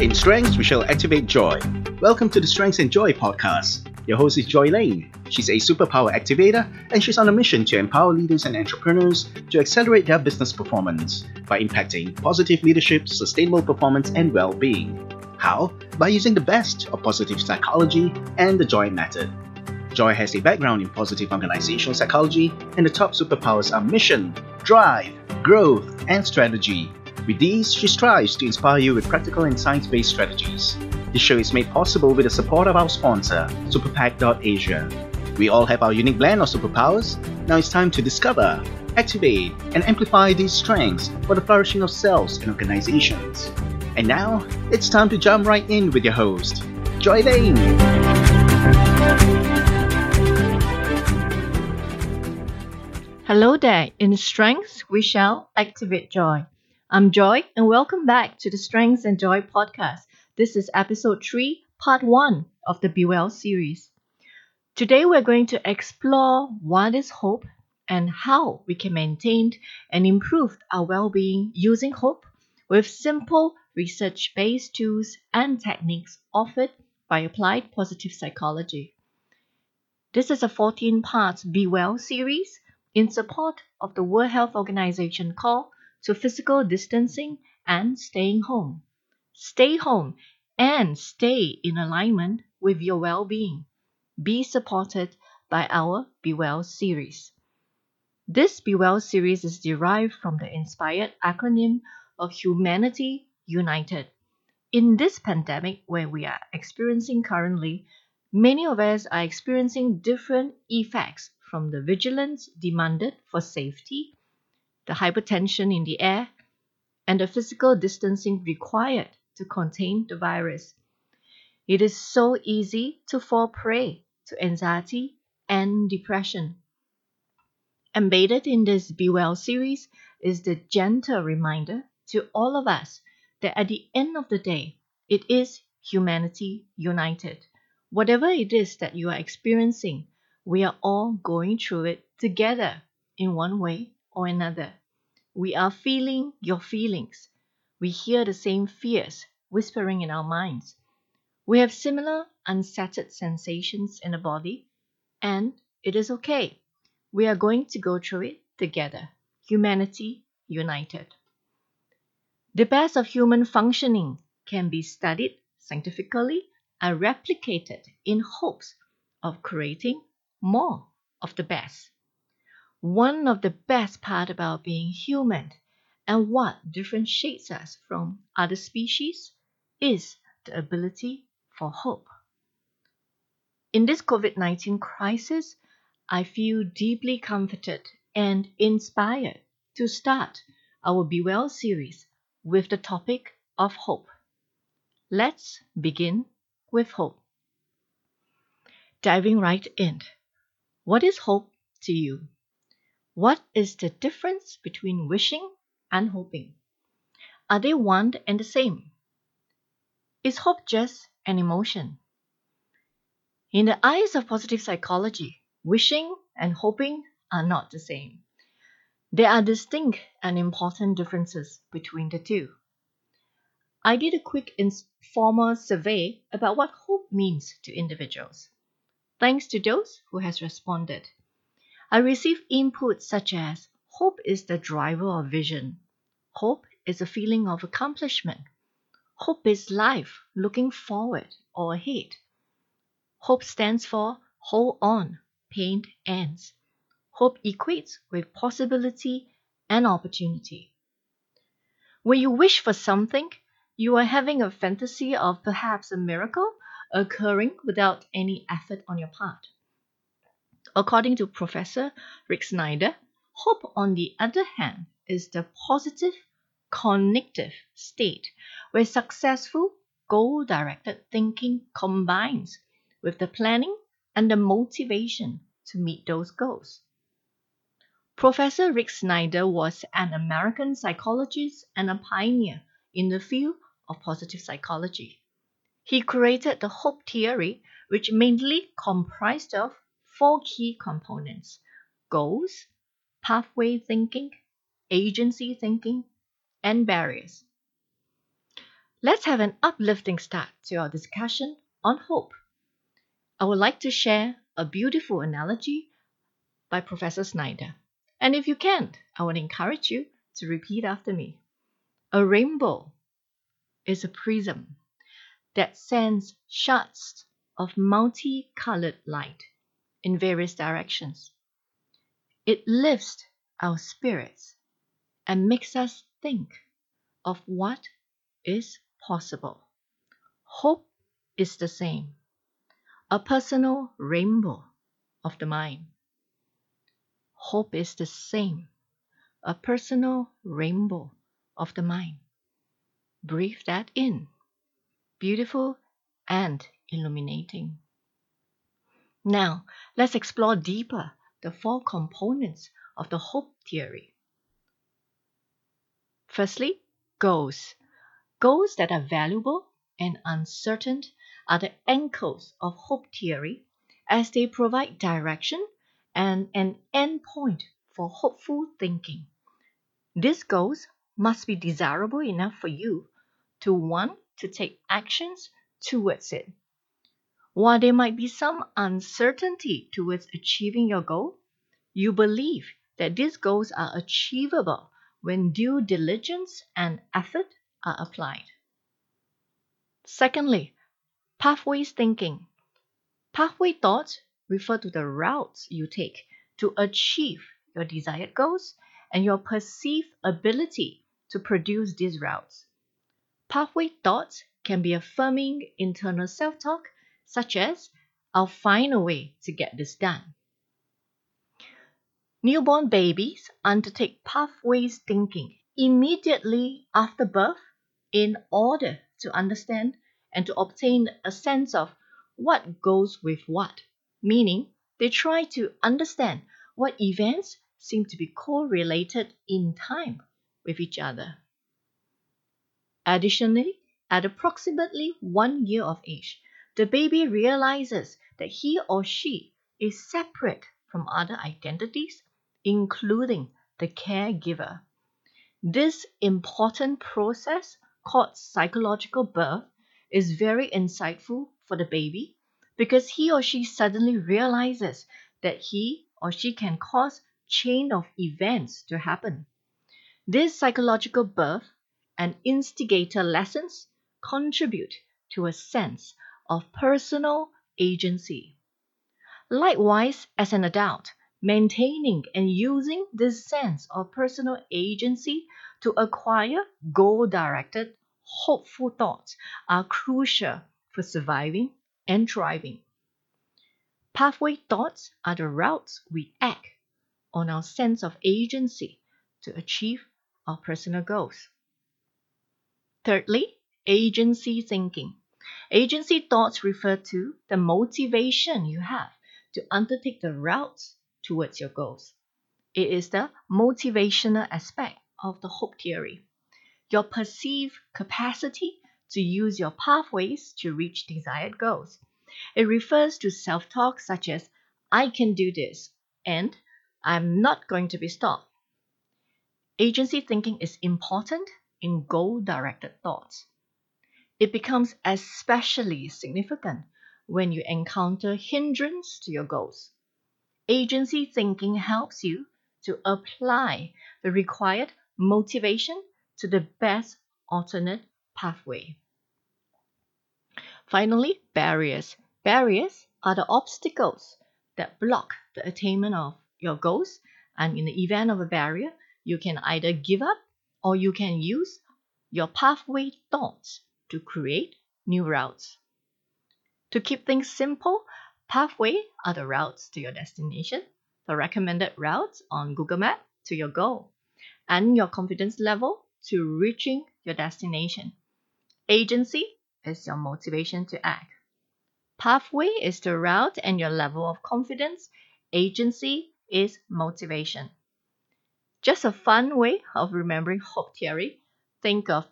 In Strengths, we shall activate joy. Welcome to the Strengths and Joy podcast. Your host is Joy Lane. She's a superpower activator and she's on a mission to empower leaders and entrepreneurs to accelerate their business performance by impacting positive leadership, sustainable performance, and well being. How? By using the best of positive psychology and the Joy Method. Joy has a background in positive organizational psychology, and the top superpowers are mission, drive, growth, and strategy. With these, she strives to inspire you with practical and science based strategies. This show is made possible with the support of our sponsor, Superpact.Asia. We all have our unique blend of superpowers. Now it's time to discover, activate, and amplify these strengths for the flourishing of cells and organizations. And now, it's time to jump right in with your host, Joy Lane. Hello there. In Strengths, we shall activate joy. I'm Joy, and welcome back to the Strengths and Joy podcast. This is episode 3, part 1 of the Be Well series. Today, we're going to explore what is hope and how we can maintain and improve our well being using hope with simple research based tools and techniques offered by Applied Positive Psychology. This is a 14 part Be Well series in support of the World Health Organization call to physical distancing and staying home. Stay home and stay in alignment with your well being. Be supported by our Be Well series. This Be Well series is derived from the inspired acronym of Humanity United. In this pandemic where we are experiencing currently, many of us are experiencing different effects from the vigilance demanded for safety the hypertension in the air, and the physical distancing required to contain the virus. It is so easy to fall prey to anxiety and depression. Embedded in this Be Well series is the gentle reminder to all of us that at the end of the day, it is humanity united. Whatever it is that you are experiencing, we are all going through it together in one way or another. We are feeling your feelings. We hear the same fears whispering in our minds. We have similar unsettled sensations in the body, and it is okay. We are going to go through it together. Humanity united. The best of human functioning can be studied scientifically and replicated in hopes of creating more of the best one of the best part about being human and what differentiates us from other species is the ability for hope. In this COVID 19 crisis, I feel deeply comforted and inspired to start our Be Well series with the topic of hope. Let's begin with hope. Diving right in. What is hope to you? What is the difference between wishing and hoping? Are they one and the same? Is hope just an emotion? In the eyes of positive psychology, wishing and hoping are not the same. There are distinct and important differences between the two. I did a quick informal survey about what hope means to individuals. Thanks to those who has responded. I receive input such as hope is the driver of vision. Hope is a feeling of accomplishment. Hope is life looking forward or ahead. Hope stands for hold on, pain ends. Hope equates with possibility and opportunity. When you wish for something, you are having a fantasy of perhaps a miracle occurring without any effort on your part. According to Professor Rick Snyder, hope, on the other hand, is the positive cognitive state where successful goal directed thinking combines with the planning and the motivation to meet those goals. Professor Rick Snyder was an American psychologist and a pioneer in the field of positive psychology. He created the hope theory, which mainly comprised of four key components goals, pathway thinking, agency thinking, and barriers. Let's have an uplifting start to our discussion on hope. I would like to share a beautiful analogy by Professor Snyder. And if you can't, I would encourage you to repeat after me. A rainbow is a prism that sends shards of multicolored light in various directions. It lifts our spirits and makes us think of what is possible. Hope is the same, a personal rainbow of the mind. Hope is the same, a personal rainbow of the mind. Breathe that in. Beautiful and illuminating. Now, let's explore deeper the four components of the hope theory. Firstly, goals. Goals that are valuable and uncertain are the anchors of hope theory as they provide direction and an endpoint for hopeful thinking. These goals must be desirable enough for you to want to take actions towards it. While there might be some uncertainty towards achieving your goal, you believe that these goals are achievable when due diligence and effort are applied. Secondly, pathways thinking. Pathway thoughts refer to the routes you take to achieve your desired goals and your perceived ability to produce these routes. Pathway thoughts can be affirming internal self talk, such as, I'll find a way to get this done. Newborn babies undertake pathways thinking immediately after birth in order to understand and to obtain a sense of what goes with what, meaning they try to understand what events seem to be correlated in time with each other. Additionally, at approximately one year of age, the baby realizes that he or she is separate from other identities including the caregiver. This important process, called psychological birth, is very insightful for the baby because he or she suddenly realizes that he or she can cause chain of events to happen. This psychological birth and instigator lessons contribute to a sense of personal agency. Likewise, as an adult, maintaining and using this sense of personal agency to acquire goal directed, hopeful thoughts are crucial for surviving and thriving. Pathway thoughts are the routes we act on our sense of agency to achieve our personal goals. Thirdly, agency thinking. Agency thoughts refer to the motivation you have to undertake the routes towards your goals. It is the motivational aspect of the hope theory. Your perceived capacity to use your pathways to reach desired goals. It refers to self talk such as, I can do this, and I'm not going to be stopped. Agency thinking is important in goal directed thoughts. It becomes especially significant when you encounter hindrance to your goals. Agency thinking helps you to apply the required motivation to the best alternate pathway. Finally, barriers. Barriers are the obstacles that block the attainment of your goals, and in the event of a barrier, you can either give up or you can use your pathway thoughts to create new routes. To keep things simple, Pathway are the routes to your destination, the recommended routes on Google Map to your goal, and your confidence level to reaching your destination. Agency is your motivation to act. Pathway is the route and your level of confidence. Agency is motivation. Just a fun way of remembering hope theory. Think of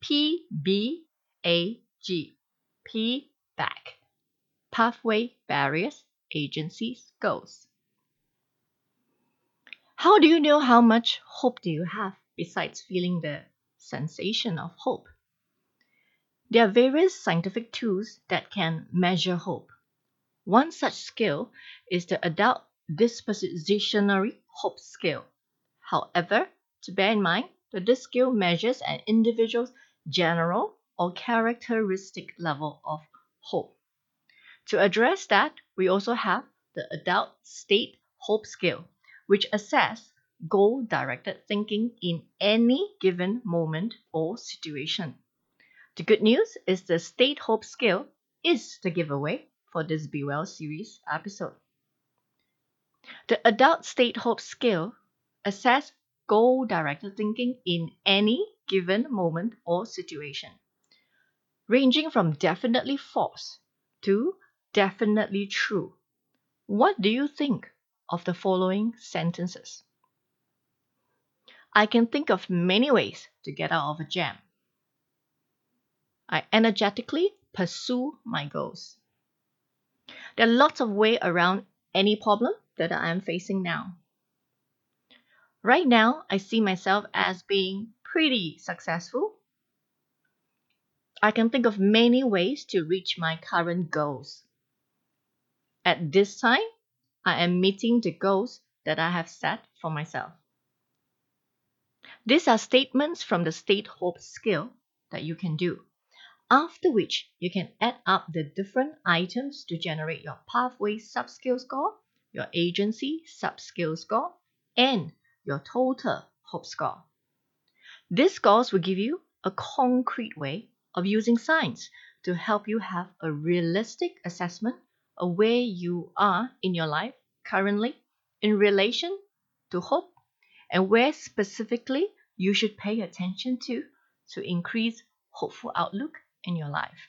P B A G. P back pathway, barriers, agencies, goals. How do you know how much hope do you have besides feeling the sensation of hope? There are various scientific tools that can measure hope. One such scale is the adult dispositional hope scale. However, to bear in mind that this scale measures an individual's general or characteristic level of hope. To address that, we also have the adult state hope scale, which assess goal directed thinking in any given moment or situation. The good news is the state hope scale is the giveaway for this Be Well series episode. The adult state hope scale assess goal directed thinking in any given moment or situation, ranging from definitely false to definitely true. What do you think of the following sentences? I can think of many ways to get out of a jam. I energetically pursue my goals. There are lots of ways around any problem that I am facing now. Right now, I see myself as being pretty successful. I can think of many ways to reach my current goals. At this time, I am meeting the goals that I have set for myself. These are statements from the state hope scale that you can do, after which you can add up the different items to generate your pathway subscale score, your agency subscale score, and your total hope score. These scores will give you a concrete way of using science to help you have a realistic assessment of where you are in your life currently in relation to hope and where specifically you should pay attention to to increase hopeful outlook in your life.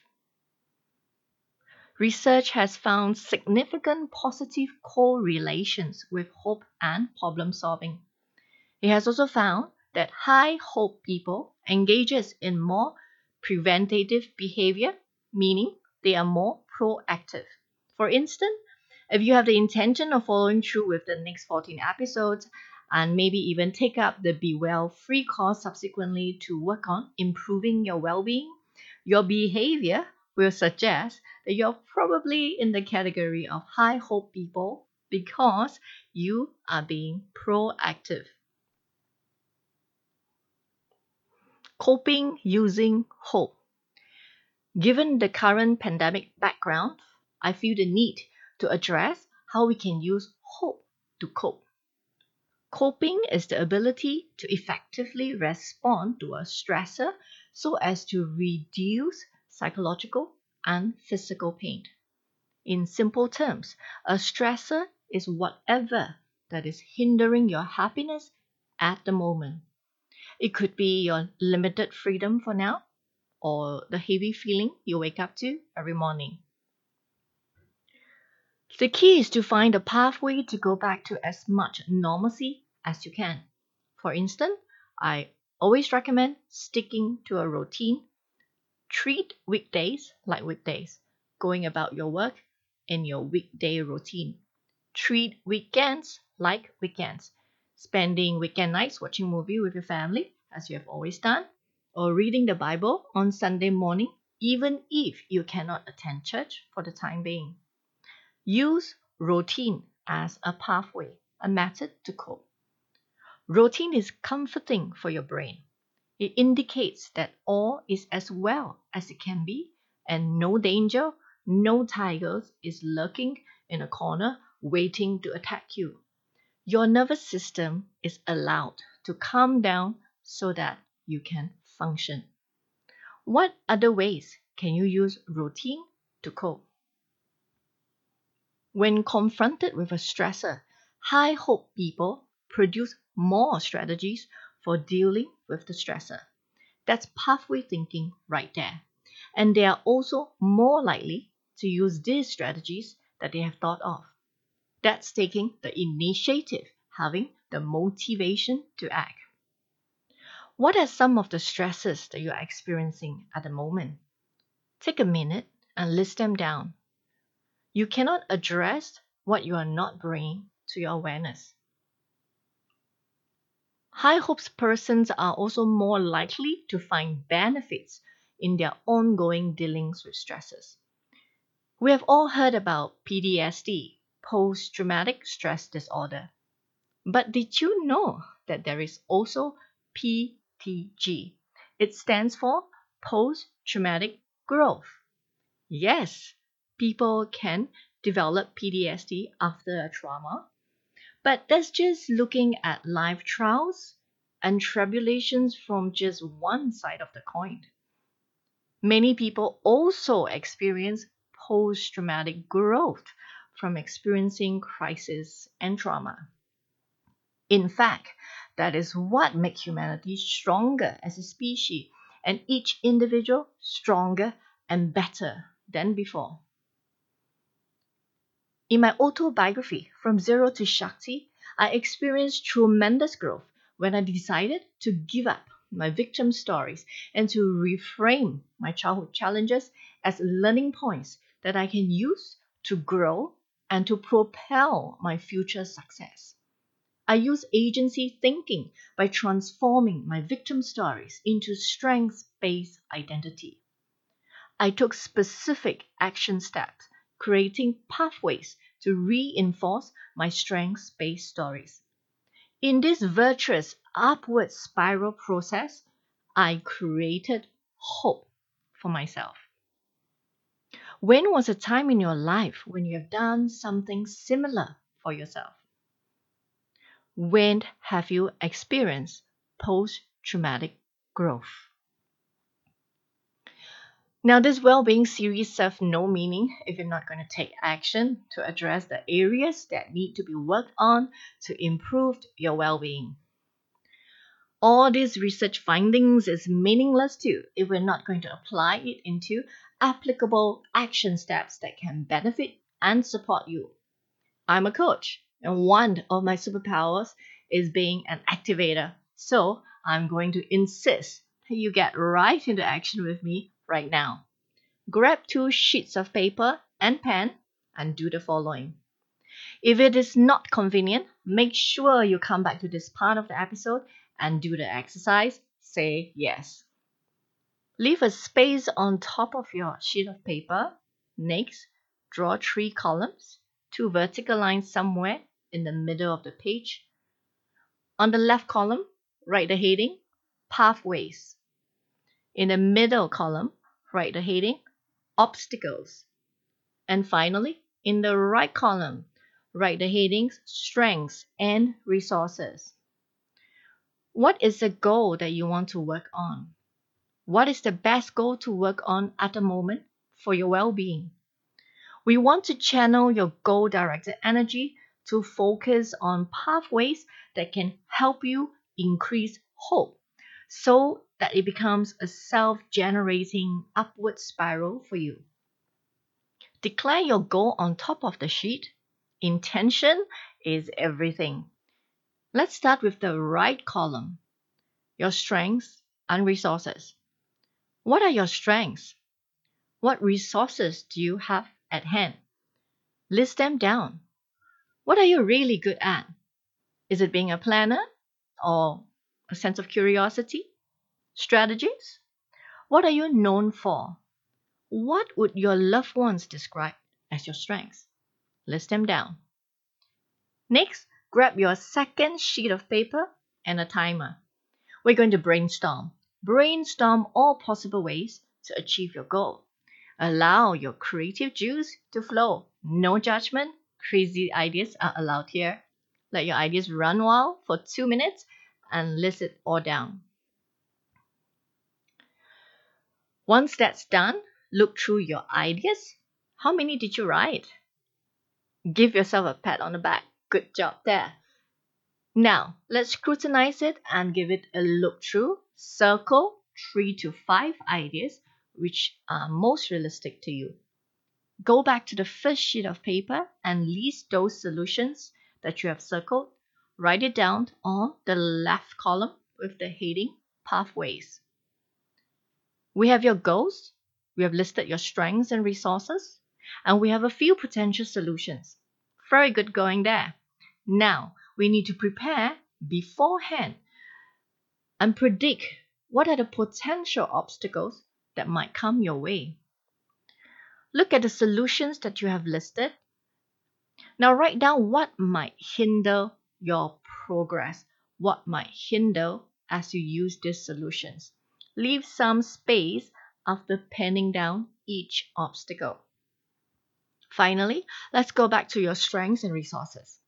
Research has found significant positive correlations with hope and problem solving. It has also found that high hope people engages in more preventative behavior, meaning they are more proactive. For instance, if you have the intention of following through with the next 14 episodes, and maybe even take up the Be Well free course subsequently to work on improving your well being, your behavior will suggest that you're probably in the category of high hope people because you are being proactive. Coping using hope. Given the current pandemic background, I feel the need to address how we can use hope to cope. Coping is the ability to effectively respond to a stressor so as to reduce psychological and physical pain. In simple terms, a stressor is whatever that is hindering your happiness at the moment. It could be your limited freedom for now or the heavy feeling you wake up to every morning. The key is to find a pathway to go back to as much normalcy as you can. For instance, I always recommend sticking to a routine. Treat weekdays like weekdays, going about your work in your weekday routine. Treat weekends like weekends, spending weekend nights watching movie with your family as you have always done, or reading the Bible on Sunday morning even if you cannot attend church for the time being. Use routine as a pathway, a method to cope. Routine is comforting for your brain. It indicates that all is as well as it can be, and no danger, no tigers is lurking in a corner waiting to attack you. Your nervous system is allowed to calm down so that you can function. What other ways can you use routine to cope? When confronted with a stressor, high hope people produce more strategies for dealing with the stressor. That's pathway thinking right there. And they are also more likely to use these strategies that they have thought of. That's taking the initiative, having the motivation to act. What are some of the stresses that you are experiencing at the moment? Take a minute and list them down. You cannot address what you are not bringing to your awareness. High hopes persons are also more likely to find benefits in their ongoing dealings with stresses. We have all heard about PTSD, post traumatic stress disorder. But did you know that there is also PTG? It stands for post traumatic growth. Yes, people can develop PTSD after a trauma, but that's just looking at life trials and tribulations from just one side of the coin. Many people also experience post traumatic growth from experiencing crisis and trauma. In fact, that is what makes humanity stronger as a species and each individual stronger and better than before. In my autobiography, From Zero to Shakti, I experienced tremendous growth when I decided to give up my victim stories and to reframe my childhood challenges as learning points that I can use to grow and to propel my future success. I use agency thinking by transforming my victim stories into strengths based identity. I took specific action steps, creating pathways to reinforce my strengths based stories. In this virtuous upward spiral process, I created hope for myself. When was a time in your life when you have done something similar for yourself? When have you experienced post traumatic growth? Now, this well being series serves no meaning if you're not going to take action to address the areas that need to be worked on to improve your well being. All these research findings is meaningless too if we're not going to apply it into applicable action steps that can benefit and support you. I'm a coach and one of my superpowers is being an activator. So I'm going to insist that you get right into action with me right now. Grab two sheets of paper and pen and do the following. If it is not convenient, make sure you come back to this part of the episode and do the exercise. Say yes. Leave a space on top of your sheet of paper. Next, draw three columns, two vertical lines somewhere in the middle of the page. On the left column, write the heading Pathways. In the middle column, write the heading Obstacles. And finally, in the right column, write the headings Strengths and Resources. What is the goal that you want to work on? What is the best goal to work on at the moment for your well being? We want to channel your goal directed energy to focus on pathways that can help you increase hope so that it becomes a self generating upward spiral for you. Declare your goal on top of the sheet. Intention is everything. Let's start with the right column your strengths and resources. What are your strengths? What resources do you have at hand? List them down. What are you really good at? Is it being a planner or a sense of curiosity? Strategies? What are you known for? What would your loved ones describe as your strengths? List them down. Next, grab your second sheet of paper and a timer. We're going to brainstorm. Brainstorm all possible ways to achieve your goal. Allow your creative juice to flow. No judgment, crazy ideas are allowed here. Let your ideas run wild for two minutes and list it all down. Once that's done, look through your ideas. How many did you write? Give yourself a pat on the back. Good job there. Now, let's scrutinize it and give it a look through. Circle three to five ideas which are most realistic to you. Go back to the first sheet of paper and list those solutions that you have circled. Write it down on the left column with the heading Pathways. We have your goals, we have listed your strengths and resources, and we have a few potential solutions. Very good going there. Now, we need to prepare beforehand and predict what are the potential obstacles that might come your way. Look at the solutions that you have listed. Now, write down what might hinder your progress, what might hinder as you use these solutions. Leave some space after penning down each obstacle. Finally, let's go back to your strengths and resources.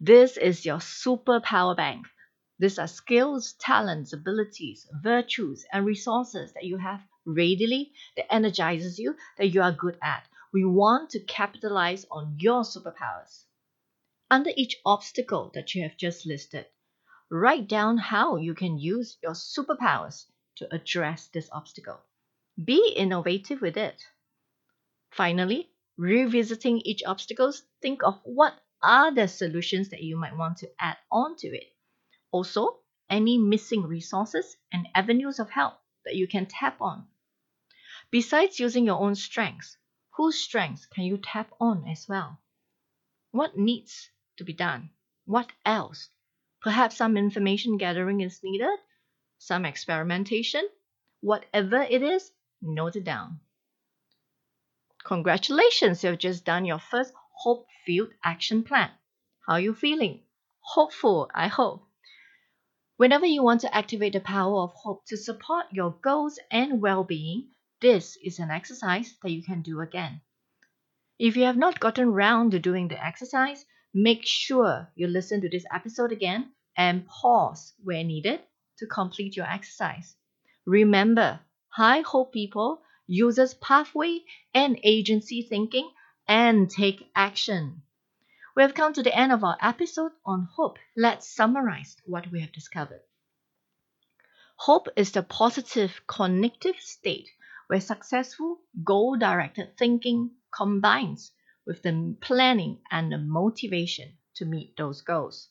This is your super power bank. These are skills, talents, abilities, virtues, and resources that you have readily, that energizes you, that you are good at. We want to capitalize on your superpowers. Under each obstacle that you have just listed, write down how you can use your superpowers to address this obstacle. Be innovative with it. Finally, revisiting each obstacle, think of what are the solutions that you might want to add on to it. Also, any missing resources and avenues of help that you can tap on. Besides using your own strengths, whose strengths can you tap on as well? What needs to be done? What else? Perhaps some information gathering is needed, some experimentation. Whatever it is, note it down. Congratulations, you've just done your first hope filled action plan. How are you feeling? Hopeful, I hope. Whenever you want to activate the power of hope to support your goals and well being, this is an exercise that you can do again. If you have not gotten round to doing the exercise, make sure you listen to this episode again and pause where needed to complete your exercise. Remember, high hope people uses pathway and agency thinking and take action. We have come to the end of our episode on hope. Let's summarize what we have discovered. Hope is the positive cognitive state where successful goal directed thinking combines with the planning and the motivation to meet those goals.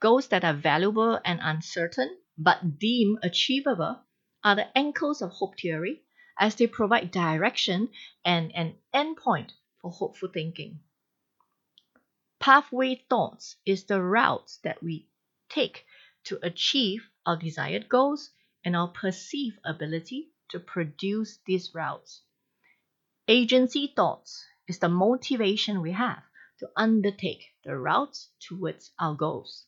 Goals that are valuable and uncertain but deemed achievable are the anchors of hope theory as they provide direction and an endpoint for hopeful thinking. Pathway thoughts is the route that we take to achieve our desired goals and our perceived ability to produce these routes. Agency thoughts is the motivation we have to undertake the routes towards our goals.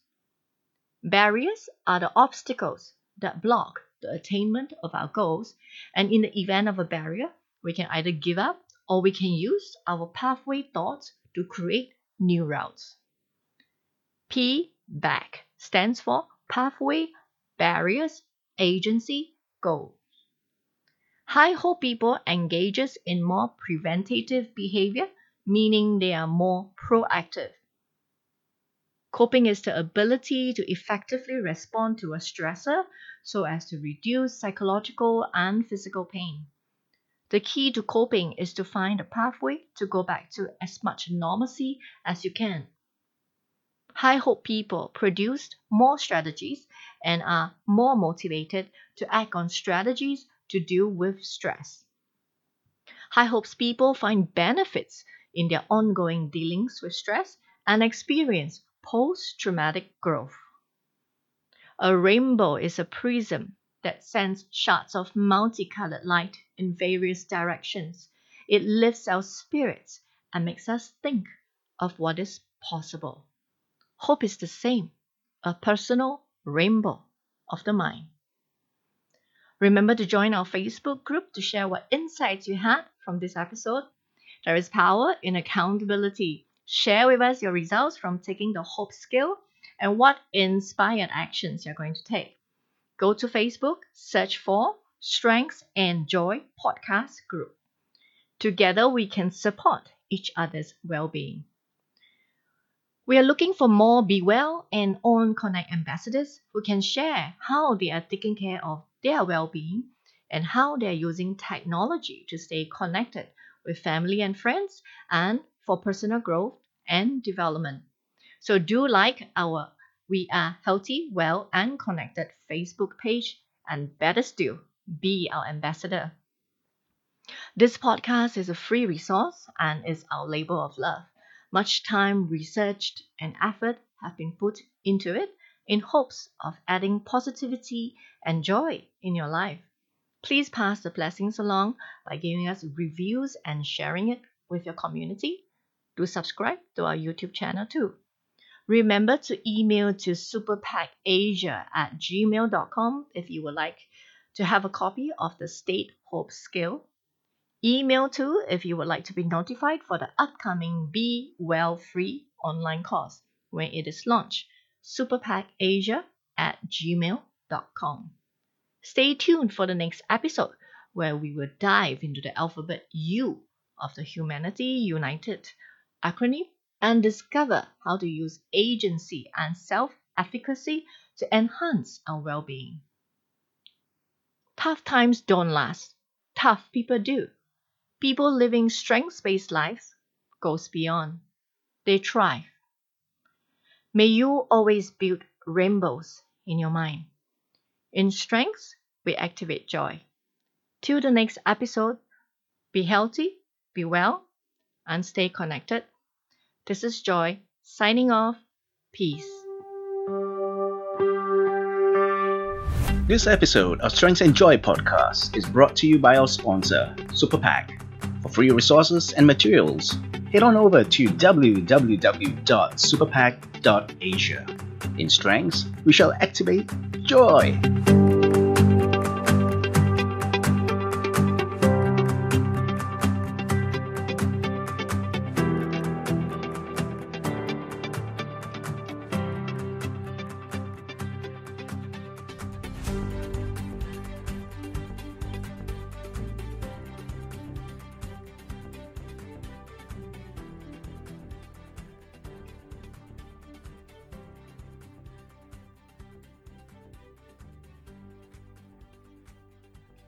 Barriers are the obstacles that block the attainment of our goals, and in the event of a barrier, we can either give up or we can use our pathway thoughts to create new routes. P back stands for pathway, barriers, agency, goal. High hope people engages in more preventative behavior, meaning they are more proactive. Coping is the ability to effectively respond to a stressor so as to reduce psychological and physical pain. The key to coping is to find a pathway to go back to as much normalcy as you can. High hope people produce more strategies and are more motivated to act on strategies to deal with stress. High hopes people find benefits in their ongoing dealings with stress and experience post traumatic growth. A rainbow is a prism that sends shards of multicolored light in various directions. It lifts our spirits and makes us think of what is possible. Hope is the same, a personal rainbow of the mind. Remember to join our Facebook group to share what insights you had from this episode. There is power in accountability. Share with us your results from taking the hope scale and what inspired actions you're going to take. Go to Facebook, search for Strengths and Joy Podcast Group. Together, we can support each other's well being. We are looking for more Be Well and On Connect ambassadors who can share how they are taking care of their well being and how they are using technology to stay connected with family and friends and for personal growth and development. So do like our We Are Healthy, Well, and Connected Facebook page, and better still, be our ambassador. This podcast is a free resource and is our labor of love. Much time, research, and effort have been put into it in hopes of adding positivity and joy in your life. Please pass the blessings along by giving us reviews and sharing it with your community. Do subscribe to our YouTube channel too. Remember to email to superpactasia at gmail.com if you would like to have a copy of the State Hope Scale. Email too if you would like to be notified for the upcoming Be Well Free online course when it is launched. superpactasia at gmail.com. Stay tuned for the next episode where we will dive into the alphabet U of the Humanity United acronym and discover how to use agency and self efficacy to enhance our well being. Tough times don't last, tough people do. People living strength based lives goes beyond. They thrive. May you always build rainbows in your mind. In strength, we activate joy. Till the next episode, be healthy, be well, and stay connected. This is Joy, signing off. Peace. This episode of Strengths and Joy podcast is brought to you by our sponsor, Superpact. For free resources and materials, head on over to www.superpact.asia. In strengths, we shall activate joy.